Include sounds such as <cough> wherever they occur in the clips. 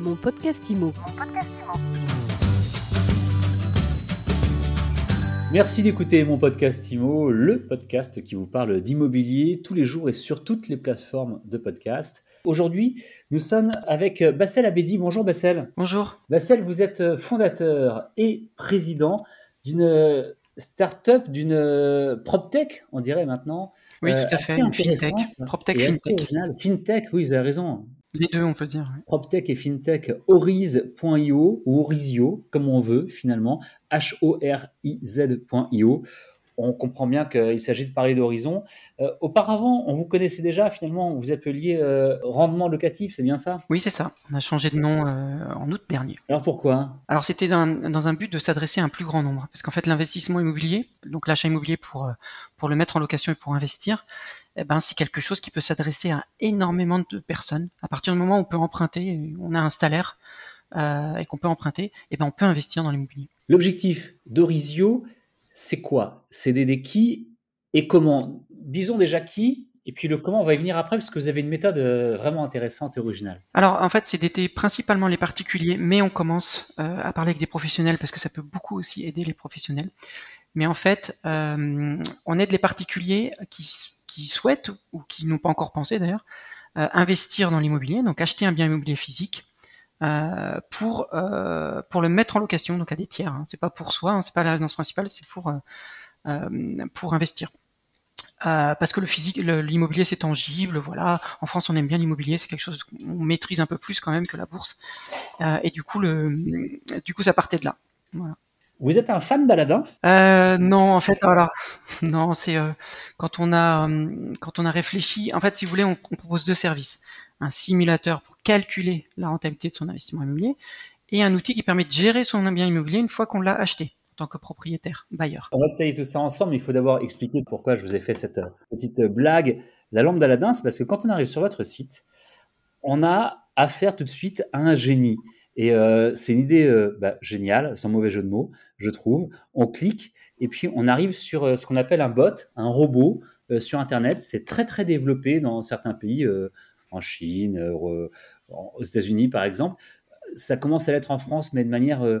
Mon podcast IMO. Merci d'écouter mon podcast IMO, le podcast qui vous parle d'immobilier tous les jours et sur toutes les plateformes de podcast. Aujourd'hui, nous sommes avec Bassel Abedi. Bonjour Bassel. Bonjour. Bassel, vous êtes fondateur et président d'une start-up, d'une PropTech, on dirait maintenant. Oui, tout à fait, une FinTech. PropTech, FinTech. FinTech, oui, vous avez raison. Les deux, on peut dire. PropTech et FinTech, Oriz.io ou Orizio, comme on veut finalement, H-O-R-I-Z.io on comprend bien qu'il s'agit de parler d'horizon. Euh, auparavant, on vous connaissait déjà, finalement, vous appeliez euh, rendement locatif, c'est bien ça? Oui, c'est ça. On a changé de nom euh, en août dernier. Alors pourquoi? Alors c'était dans, un but de s'adresser à un plus grand nombre. Parce qu'en fait, l'investissement immobilier, donc l'achat immobilier pour, pour le mettre en location et pour investir, eh ben, c'est quelque chose qui peut s'adresser à énormément de personnes. À partir du moment où on peut emprunter, on a un salaire et qu'on peut emprunter, eh ben, on peut investir dans l'immobilier. L'objectif d'Orizio, c'est quoi? C'est d'aider qui? Et comment? Disons déjà qui, et puis le comment, on va y venir après, parce que vous avez une méthode euh, vraiment intéressante et originale. Alors en fait, c'est d'aider principalement les particuliers, mais on commence euh, à parler avec des professionnels, parce que ça peut beaucoup aussi aider les professionnels. Mais en fait, euh, on aide les particuliers qui, qui souhaitent, ou qui n'ont pas encore pensé d'ailleurs, investir dans l'immobilier, donc acheter un bien immobilier physique, euh, pour euh, pour le mettre en location donc à des tiers. Hein. C'est pas pour soi, hein, c'est pas la résidence principale, c'est pour euh, pour investir. parce que le physique, l'immobilier c'est tangible, voilà. En France, on aime bien l'immobilier, c'est quelque chose qu'on maîtrise un peu plus quand même que la bourse. et du coup, le, du coup, ça partait de là. Voilà. Vous êtes un fan d'Aladin? Euh, Non, en fait, voilà. <laughs> Non, c'est quand on a quand on a réfléchi. En fait, si vous voulez, on propose deux services un simulateur pour calculer la rentabilité de son investissement immobilier et un outil qui permet de gérer son bien immobilier une fois qu'on l'a acheté en tant que propriétaire, bailleur. On va détailler tout ça ensemble, il faut d'abord expliquer pourquoi je vous ai fait cette euh, petite euh, blague. La lampe d'Aladin, c'est parce que quand on arrive sur votre site, on a affaire tout de suite à un génie. Et euh, c'est une idée bah, géniale, sans mauvais jeu de mots, je trouve. On clique et puis on arrive sur ce qu'on appelle un bot, un robot sur Internet. C'est très très développé dans certains pays en Chine, euh, aux États-Unis par exemple. Ça commence à l'être en France, mais de manière euh,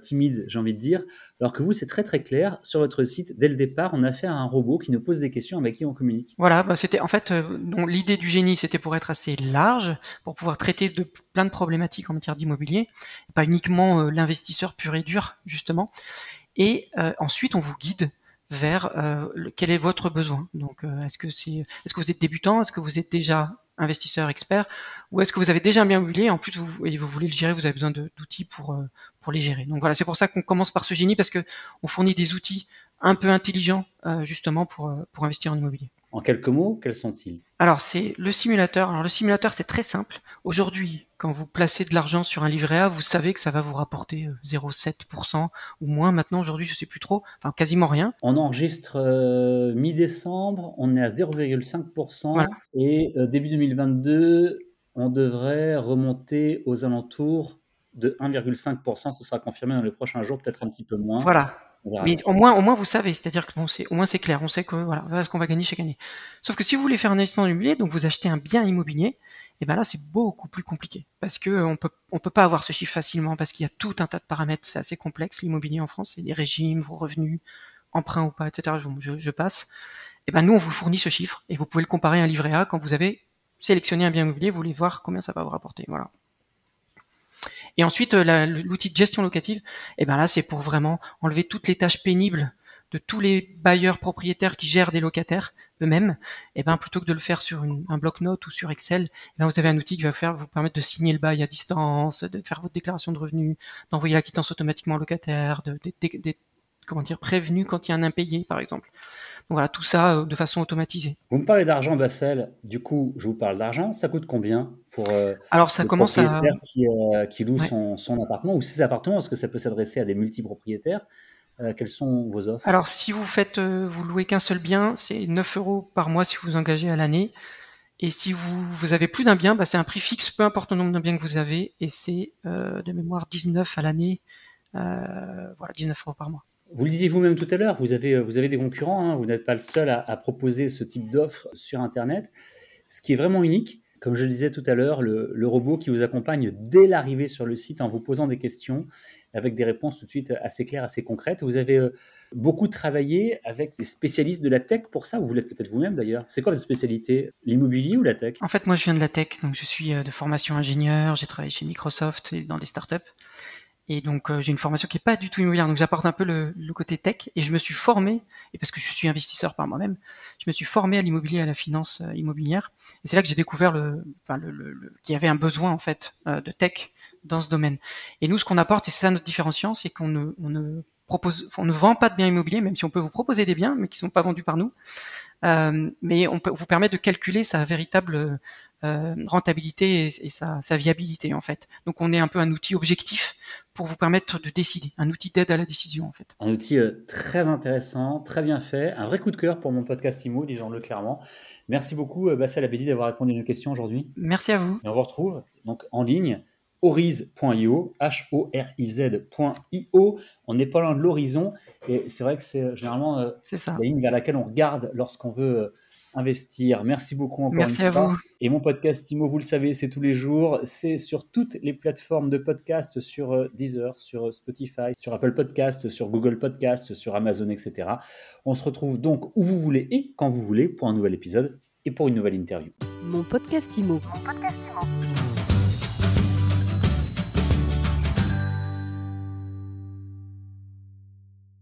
timide, j'ai envie de dire. Alors que vous, c'est très très clair. Sur votre site, dès le départ, on a fait un robot qui nous pose des questions avec qui on communique. Voilà, bah, c'était en fait euh, l'idée du génie, c'était pour être assez large, pour pouvoir traiter de plein de problématiques en matière d'immobilier, pas uniquement l'investisseur pur et dur justement. Et ensuite, on vous guide vers quel est votre besoin. Donc, est-ce que c'est, est-ce que vous êtes débutant, est-ce que vous êtes déjà investisseur expert ou est-ce que vous avez déjà un bien immobilier en plus vous, et vous voulez le gérer, vous avez besoin d'outils pour, euh, pour les gérer. Donc voilà, c'est pour ça qu'on commence par ce génie parce que on fournit des outils un peu intelligents euh, justement pour, euh, pour investir en immobilier. En quelques mots, quels sont-ils? Alors c'est le simulateur. Alors le simulateur c'est très simple. Aujourd'hui, quand vous placez de l'argent sur un livret A, vous savez que ça va vous rapporter 0,7% ou moins. Maintenant aujourd'hui, je sais plus trop, enfin quasiment rien. On enregistre mi-décembre, on est à 0,5% et début 2022, on devrait remonter aux alentours de 1,5%. Ce sera confirmé dans les prochains jours, peut-être un petit peu moins. Voilà. Mais au moins, au moins vous savez, c'est-à-dire que bon, c'est au moins c'est clair, on sait que voilà, ce qu'on va gagner chaque année. Sauf que si vous voulez faire un investissement immobilier, donc vous achetez un bien immobilier, et eh ben là c'est beaucoup plus compliqué parce que on peut on peut pas avoir ce chiffre facilement parce qu'il y a tout un tas de paramètres, c'est assez complexe l'immobilier en France, c'est des régimes, vos revenus, emprunt ou pas, etc. Je, je, passe. Et eh ben nous on vous fournit ce chiffre et vous pouvez le comparer à un livret A quand vous avez sélectionné un bien immobilier, vous voulez voir combien ça va vous rapporter. Voilà. Et ensuite, euh, l'outil de gestion locative, eh ben là, c'est pour vraiment enlever toutes les tâches pénibles de tous les bailleurs propriétaires qui gèrent des locataires eux-mêmes, et eh ben plutôt que de le faire sur un bloc-notes ou sur Excel, eh ben vous avez un outil qui va vous permettre de signer le bail à distance, de faire votre déclaration de revenus, d'envoyer la quittance automatiquement au locataire, de, comment dire prévenu quand il y a un impayé par exemple. Donc voilà, tout ça euh, de façon automatisée. Vous me parlez d'argent, Bassel. Du coup, je vous parle d'argent. Ça coûte combien pour euh, Alors ça commence à qui, euh, qui loue son, son, appartement ou ses appartements? Est-ce que ça peut s'adresser à des multipropriétaires? Quelles sont vos offres? Alors si vous faites, vous louez qu'un seul bien, c'est 9 euros par mois si vous engagez à l'année. Et si vous, vous avez plus d'un bien, bah, c'est un prix fixe, peu importe le nombre de biens que vous avez, et c'est de mémoire 19 à l'année, voilà 19 euros par mois. Vous le disiez vous-même tout à l'heure, vous avez, avez des concurrents, hein. vous n'êtes pas le seul à, proposer ce type d'offre sur Internet. Ce qui est vraiment unique, comme je le disais tout à l'heure, le, robot qui vous accompagne dès l'arrivée sur le site en vous posant des questions avec des réponses tout de suite assez claires, assez concrètes. Vous avez euh, beaucoup travaillé avec des spécialistes de la tech pour ça, ou vous l'êtes peut-être vous-même d'ailleurs. C'est quoi votre spécialité L'immobilier ou la tech? En fait, moi je viens de la tech, donc je suis euh, de formation ingénieur, j'ai travaillé chez Microsoft et dans des startups. Et donc euh, j'ai une formation qui est pas du tout immobilière, donc j'apporte un peu le, le, côté tech. Et je me suis formé, et parce que je suis investisseur par moi-même, je me suis formé à l'immobilier, à la finance euh, immobilière. Et c'est là que j'ai découvert le, enfin, le, le, qu'il y avait un besoin en fait euh, de tech dans ce domaine. Et nous, ce qu'on apporte, et c'est ça notre différenciant, c'est qu'on ne, on ne propose, on ne vend pas de biens immobiliers, même si on peut vous proposer des biens, mais qui sont pas vendus par nous. Euh, mais on peut vous permettre de calculer sa véritable euh, rentabilité et, sa, viabilité en fait. Donc on est un peu un outil objectif pour vous permettre de décider, un outil d'aide à la décision en fait. Un outil euh, très intéressant, très bien fait, un vrai coup de cœur pour mon podcast IMO, disons-le clairement. Merci beaucoup Bassel Abedi d'avoir répondu à nos questions aujourd'hui. Merci à vous. Et on vous retrouve donc en ligne horiz.io, H-O-R-I-Z.io. On n'est pas loin de l'horizon et c'est vrai que c'est généralement la ligne vers laquelle on regarde lorsqu'on veut investir. Merci beaucoup encore Merci à vous. Et mon podcast Imo, vous le savez, c'est tous les jours. C'est sur toutes les plateformes de podcast, sur euh, Deezer, sur euh, Spotify, sur Apple Podcast, sur Google Podcast, sur Amazon, etc. On se retrouve donc où vous voulez et quand vous voulez pour un nouvel épisode et pour une nouvelle interview. Mon podcast Imo. Mon podcast Imo.